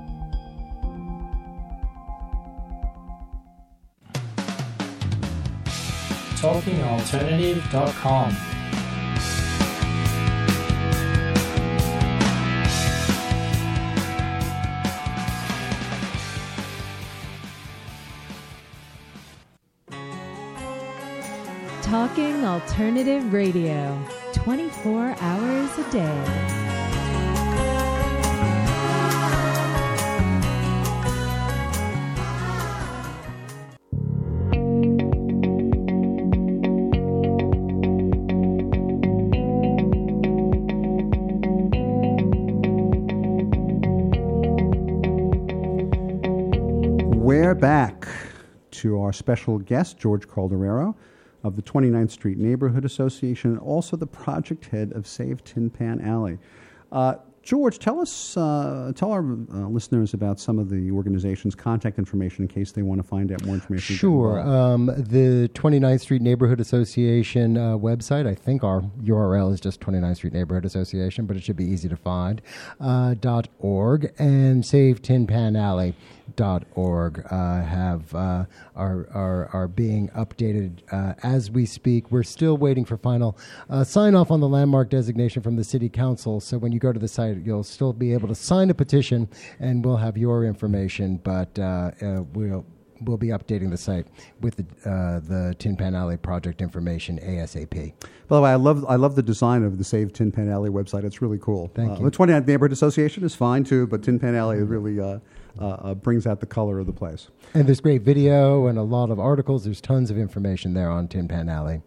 TalkingAlternative.com. Talking Alternative Radio, 24 hours a day. We're back to our special guest, George Calderaro of the 29th Street Neighborhood Association and also the project head of Save Tin Pan Alley. Uh, George, tell us, uh, tell our uh, listeners about some of the organization's contact information in case they want to find out more information. Sure. Um, the 29th Street Neighborhood Association uh, website, I think our URL is just 29th Street Neighborhood Association, but it should be easy to find, uh, dot .org, and Save Tin Pan Alley. Dot org uh, have uh, are, are are being updated uh, as we speak. We're still waiting for final uh, sign off on the landmark designation from the city council. So when you go to the site, you'll still be able to sign a petition, and we'll have your information. But uh, uh, we'll we'll be updating the site with the uh, the Tin Pan Alley project information ASAP. By the way, I love I love the design of the Save Tin Pan Alley website. It's really cool. Thank you. The 29th Neighborhood Association is fine too, but Tin Pan Alley is really uh, uh, brings out the color of the place. And there's great video and a lot of articles. There's tons of information there on Tin Pan Alley.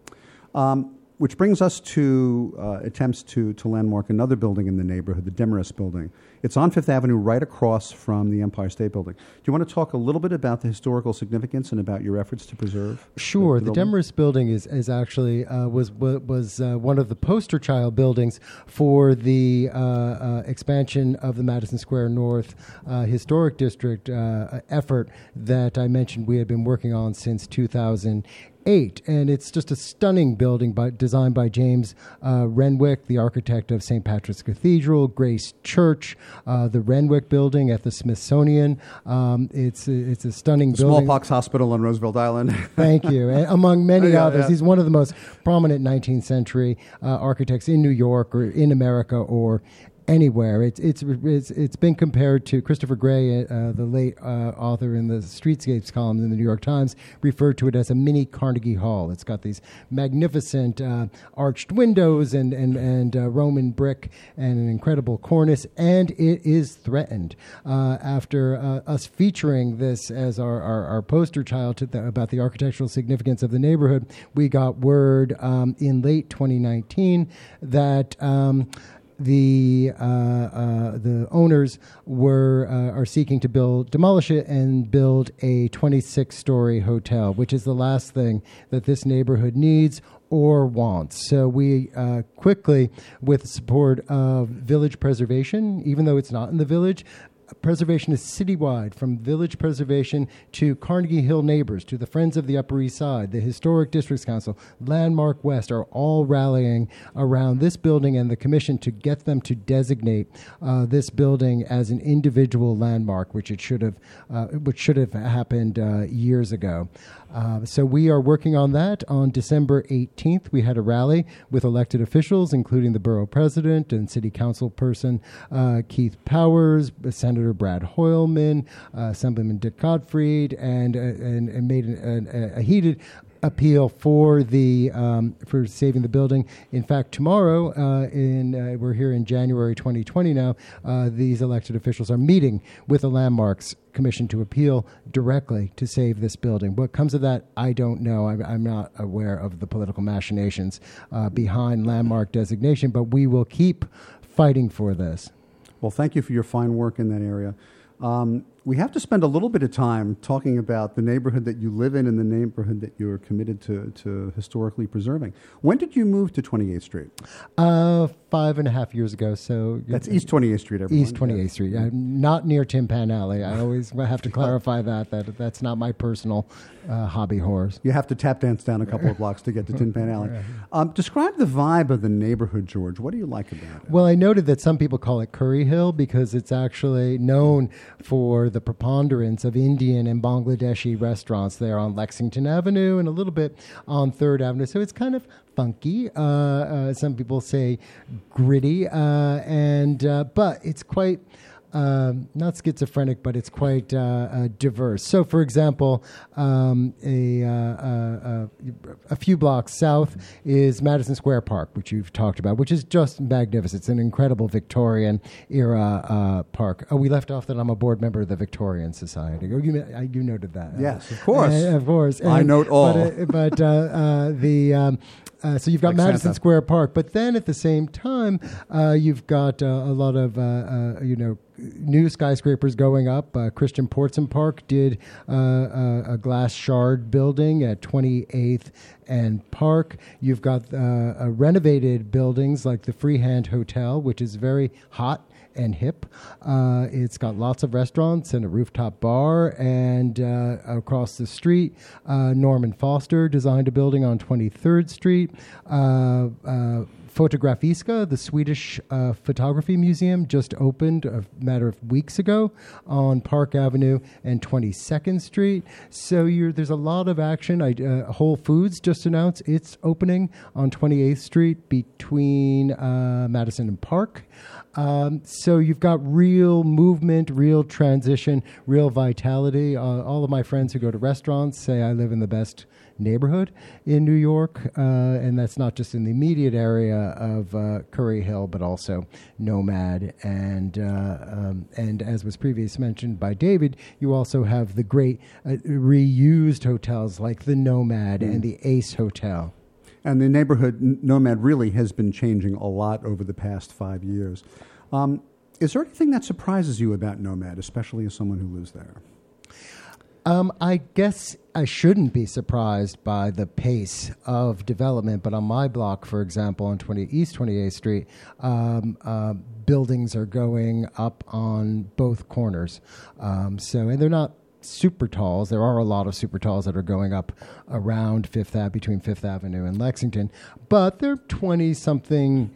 Um, which brings us to uh, attempts to, to landmark another building in the neighborhood, the Demarest Building. It's on Fifth Avenue, right across from the Empire State Building. Do you want to talk a little bit about the historical significance and about your efforts to preserve? Sure, the, building? Demarest building is, is actually uh, was was uh, one of the poster child buildings for the uh, uh, expansion of the Madison Square North uh, Historic District uh, effort that I mentioned we had been working on since 2000. Eight, and it's just a stunning building by, designed by James uh, Renwick, the architect of St. Patrick's Cathedral, Grace Church, uh, the Renwick Building at the Smithsonian. Um, it's it's a stunning The building. Smallpox Hospital on Roosevelt Island. Thank you. And among many Yeah, others, yeah. he's one of the most prominent 19th century uh, architects in New York or in America or anywhere. It's it's it's, it's been compared to Christopher Gray, uh, the late uh, author in the Streetscapes column in the New York Times, referred to it as a mini Carnegie Hall. It's got these magnificent uh, arched windows and and and uh, Roman brick and an incredible cornice, and it is threatened uh, after uh, us featuring this as our, our, our poster child the, about the architectural significance of the neighborhood. We got word um, in late 2019 that. Um, the uh, uh, the owners were uh, are seeking to build demolish it and build a 26 story hotel, which is the last thing that this neighborhood needs or wants. So we uh, quickly, with the support of village preservation, even though it's not in the village. Preservation is citywide, from village preservation to Carnegie Hill neighbors, to the Friends of the Upper East Side, the Historic Districts Council, Landmark West are all rallying around this building and the commission to get them to designate uh, this building as an individual landmark, which it should have, uh, which should have happened uh, years ago. Uh, so we are working on that. On December 18th, we had a rally with elected officials, including the borough president and city council person uh, Keith Powers, Senator Brad Hoylman, uh, Assemblyman Dick Gottfried, and, uh, and, and made an, an, a heated appeal for the um, for saving the building. In fact, tomorrow, uh, in uh, we're here in January 2020 now. Uh, these elected officials are meeting with the landmarks commission to appeal directly to save this building. What comes of that, I don't know. I'm, I'm not aware of the political machinations uh, behind landmark designation, but we will keep fighting for this. Well, thank you for your fine work in that area. Um, we have to spend a little bit of time talking about the neighborhood that you live in and the neighborhood that you're committed to, to historically preserving. When did you move to 28th Street? Uh, five and a half years ago. So That's East 28th Street, everyone. East 28th Street, uh, not near Tin Pan Alley. I always have to clarify that that that's not my personal uh, hobby horse. You have to tap dance down a couple of blocks to get to Tin Pan Alley. Um, describe the vibe of the neighborhood, George. What do you like about it? Well, I noted that some people call it Curry Hill because it's actually known for the preponderance of Indian and Bangladeshi restaurants there on Lexington Avenue and a little bit on Third Avenue. So it's kind of funky. Uh, uh, some people say gritty, uh, and uh, but it's quite. Um, not schizophrenic, but it's quite uh, uh, diverse. So, for example, um, a, uh, uh, uh, a few blocks south is Madison Square Park, which you've talked about, which is just magnificent. It's an incredible Victorian era uh, park. Oh, we left off that I'm a board member of the Victorian Society. Oh, you, uh, you noted that. Yes, of course. Of course. I note all. But, but uh, uh, the. Um, uh, so you've got Like Madison Santa. Square Park, but then at the same time, uh, you've got uh, a lot of uh, uh, you know new skyscrapers going up. Uh, Christian Portzamparc did uh, a, a glass shard building at 28th and Park. You've got uh, uh, renovated buildings like the Freehand Hotel, which is very hot and hip. Uh, it's got lots of restaurants and a rooftop bar. And uh, across the street, uh, Norman Foster designed a building on 23rd Street. Fotografiska, the Swedish uh, photography museum, just opened a matter of weeks ago on Park Avenue and 22nd Street. So there's a lot of action. I, uh, Whole Foods just announced its opening on 28th Street between uh, Madison and Park. Um, so you've got real movement, real transition, real vitality. Uh, all of my friends who go to restaurants say I live in the best neighborhood in New York, uh, and that's not just in the immediate area of uh, Curry Hill, but also Nomad, and uh, um, and as was previously mentioned by David, you also have the great uh, reused hotels like the Nomad and the Ace Hotel. And the neighborhood nomad really has been changing a lot over the past five years. Um, is there anything that surprises you about Nomad, especially as someone who lives there? Um, I guess I shouldn't be surprised by the pace of development, but on my block, for example, on 20 East 28th Street, um, uh, buildings are going up on both corners. Um, so, and they're not super talls. There are a lot of super talls that are going up around Fifth Ave, between Fifth Avenue and Lexington, but they're 20 something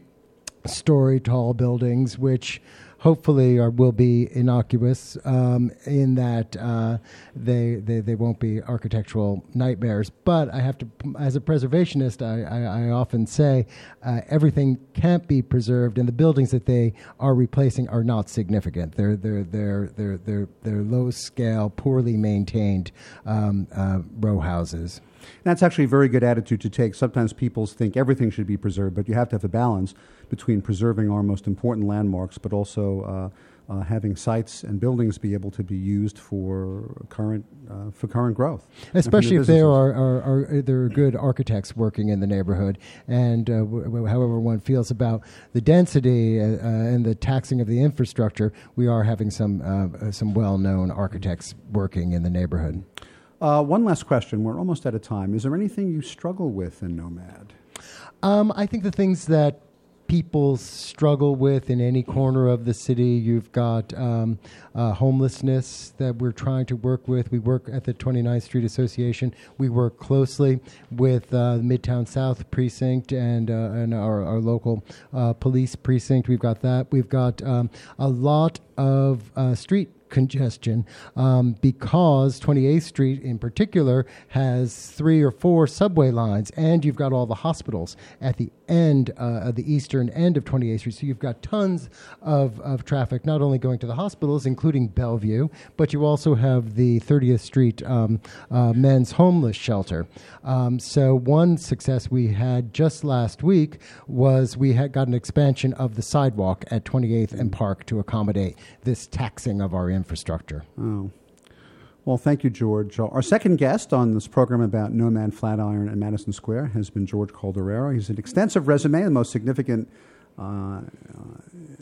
story tall buildings, which hopefully are, will be innocuous um, in that uh, they, they they won't be architectural nightmares. But I have to, as a preservationist, I, I, I often say uh, everything can't be preserved, and the buildings that they are replacing are not significant. They're they're they're they're they're, they're low scale, poorly maintained um, uh, row houses. That's actually a very good attitude to take. Sometimes people think everything should be preserved, but you have to have a balance between preserving our most important landmarks, but also uh, uh, having sites and buildings be able to be used for current uh, for current growth. Especially if there are, are, are there are good architects working in the neighborhood, and uh, w- however one feels about the density uh, uh, and the taxing of the infrastructure, we are having some some well known architects working in the neighborhood. Uh, one last question. We're almost out of time. Is there anything you struggle with in Nomad? Um, I think the things that people struggle with in any corner of the city, you've got um, uh, homelessness that we're trying to work with. We work at the 29th Street Association. We work closely with uh, Midtown South Precinct and, uh, and our, our local uh, police precinct. We've got that. We've got um, a lot of uh, street congestion um, because 28th Street in particular has three or four subway lines, and you've got all the hospitals at the end, uh, the eastern end of 28th Street. So you've got tons of, of traffic, not only going to the hospitals, including Bellevue, but you also have the 30th Street um, uh, men's homeless shelter. Um, so one success we had just last week was we had got an expansion of the sidewalk at 28th and Park to accommodate this taxing of our infrastructure. Oh. Well, thank you, George. Uh, Our second guest on this program about Nomad Flatiron and Madison Square has been George Calderaro. He's an extensive resume. The most significant uh, uh,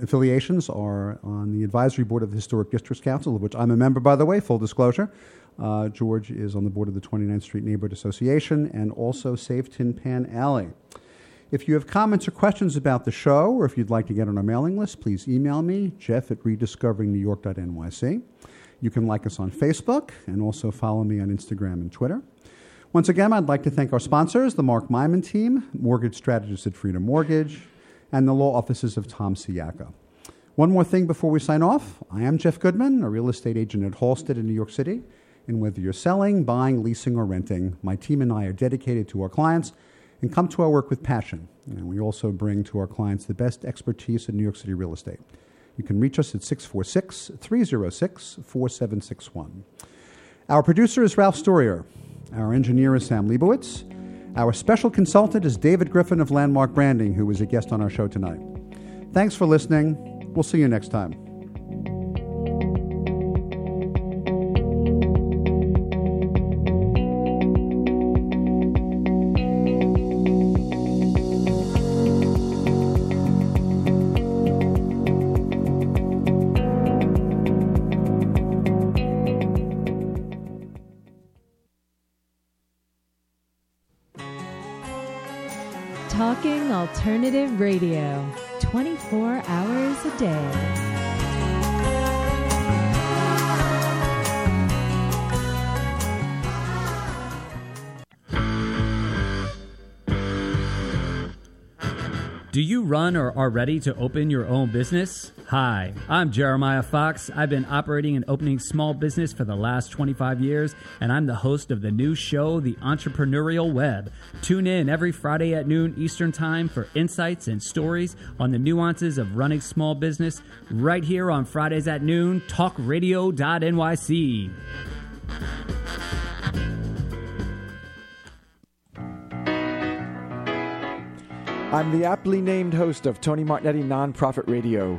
affiliations are on the advisory board of the Historic Districts Council, of which I'm a member, by the way, full disclosure. Uh, George is on the board of the 29th Street Neighborhood Association and also Save Tin Pan Alley. If you have comments or questions about the show, or if you'd like to get on our mailing list, please email me, jeff at rediscoveringnewyork.nyc. You can like us on Facebook and also follow me on Instagram and Twitter. Once again, I'd like to thank our sponsors, the Mark Myman team, mortgage strategist at Freedom Mortgage, and the law offices of Tom Siaka. One more thing before we sign off. I am Jeff Goodman, a real estate agent at Halstead in New York City. And whether you're selling, buying, leasing, or renting, my team and I are dedicated to our clients and come to our work with passion. And we also bring to our clients the best expertise in New York City real estate. You can reach us at 646 306 4761. Our producer is Ralph Storier. Our engineer is Sam Leibowitz. Our special consultant is David Griffin of Landmark Branding, who is a guest on our show tonight. Thanks for listening. We'll see you next time. Radio, 24 hours a day. Do you run or are ready to open your own business? Hi, I'm Jeremiah Fox. I've been operating and opening small business for the last 25 years, and I'm the host of the new show, The Entrepreneurial Web. Tune in every Friday at noon Eastern Time for insights and stories on the nuances of running small business right here on Fridays at noon, talkradio.nyc. I'm the aptly named host of Tony Martignetti Nonprofit Radio.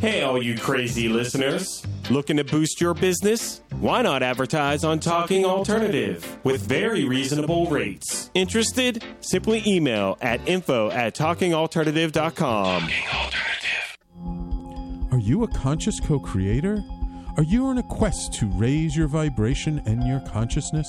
Hey, all you crazy listeners. Looking to boost your business? Why not advertise on Talking Alternative with very reasonable rates? Interested? Simply email at info at talkingalternative.com. Are you a conscious co creator? Are you on a quest to raise your vibration and your consciousness?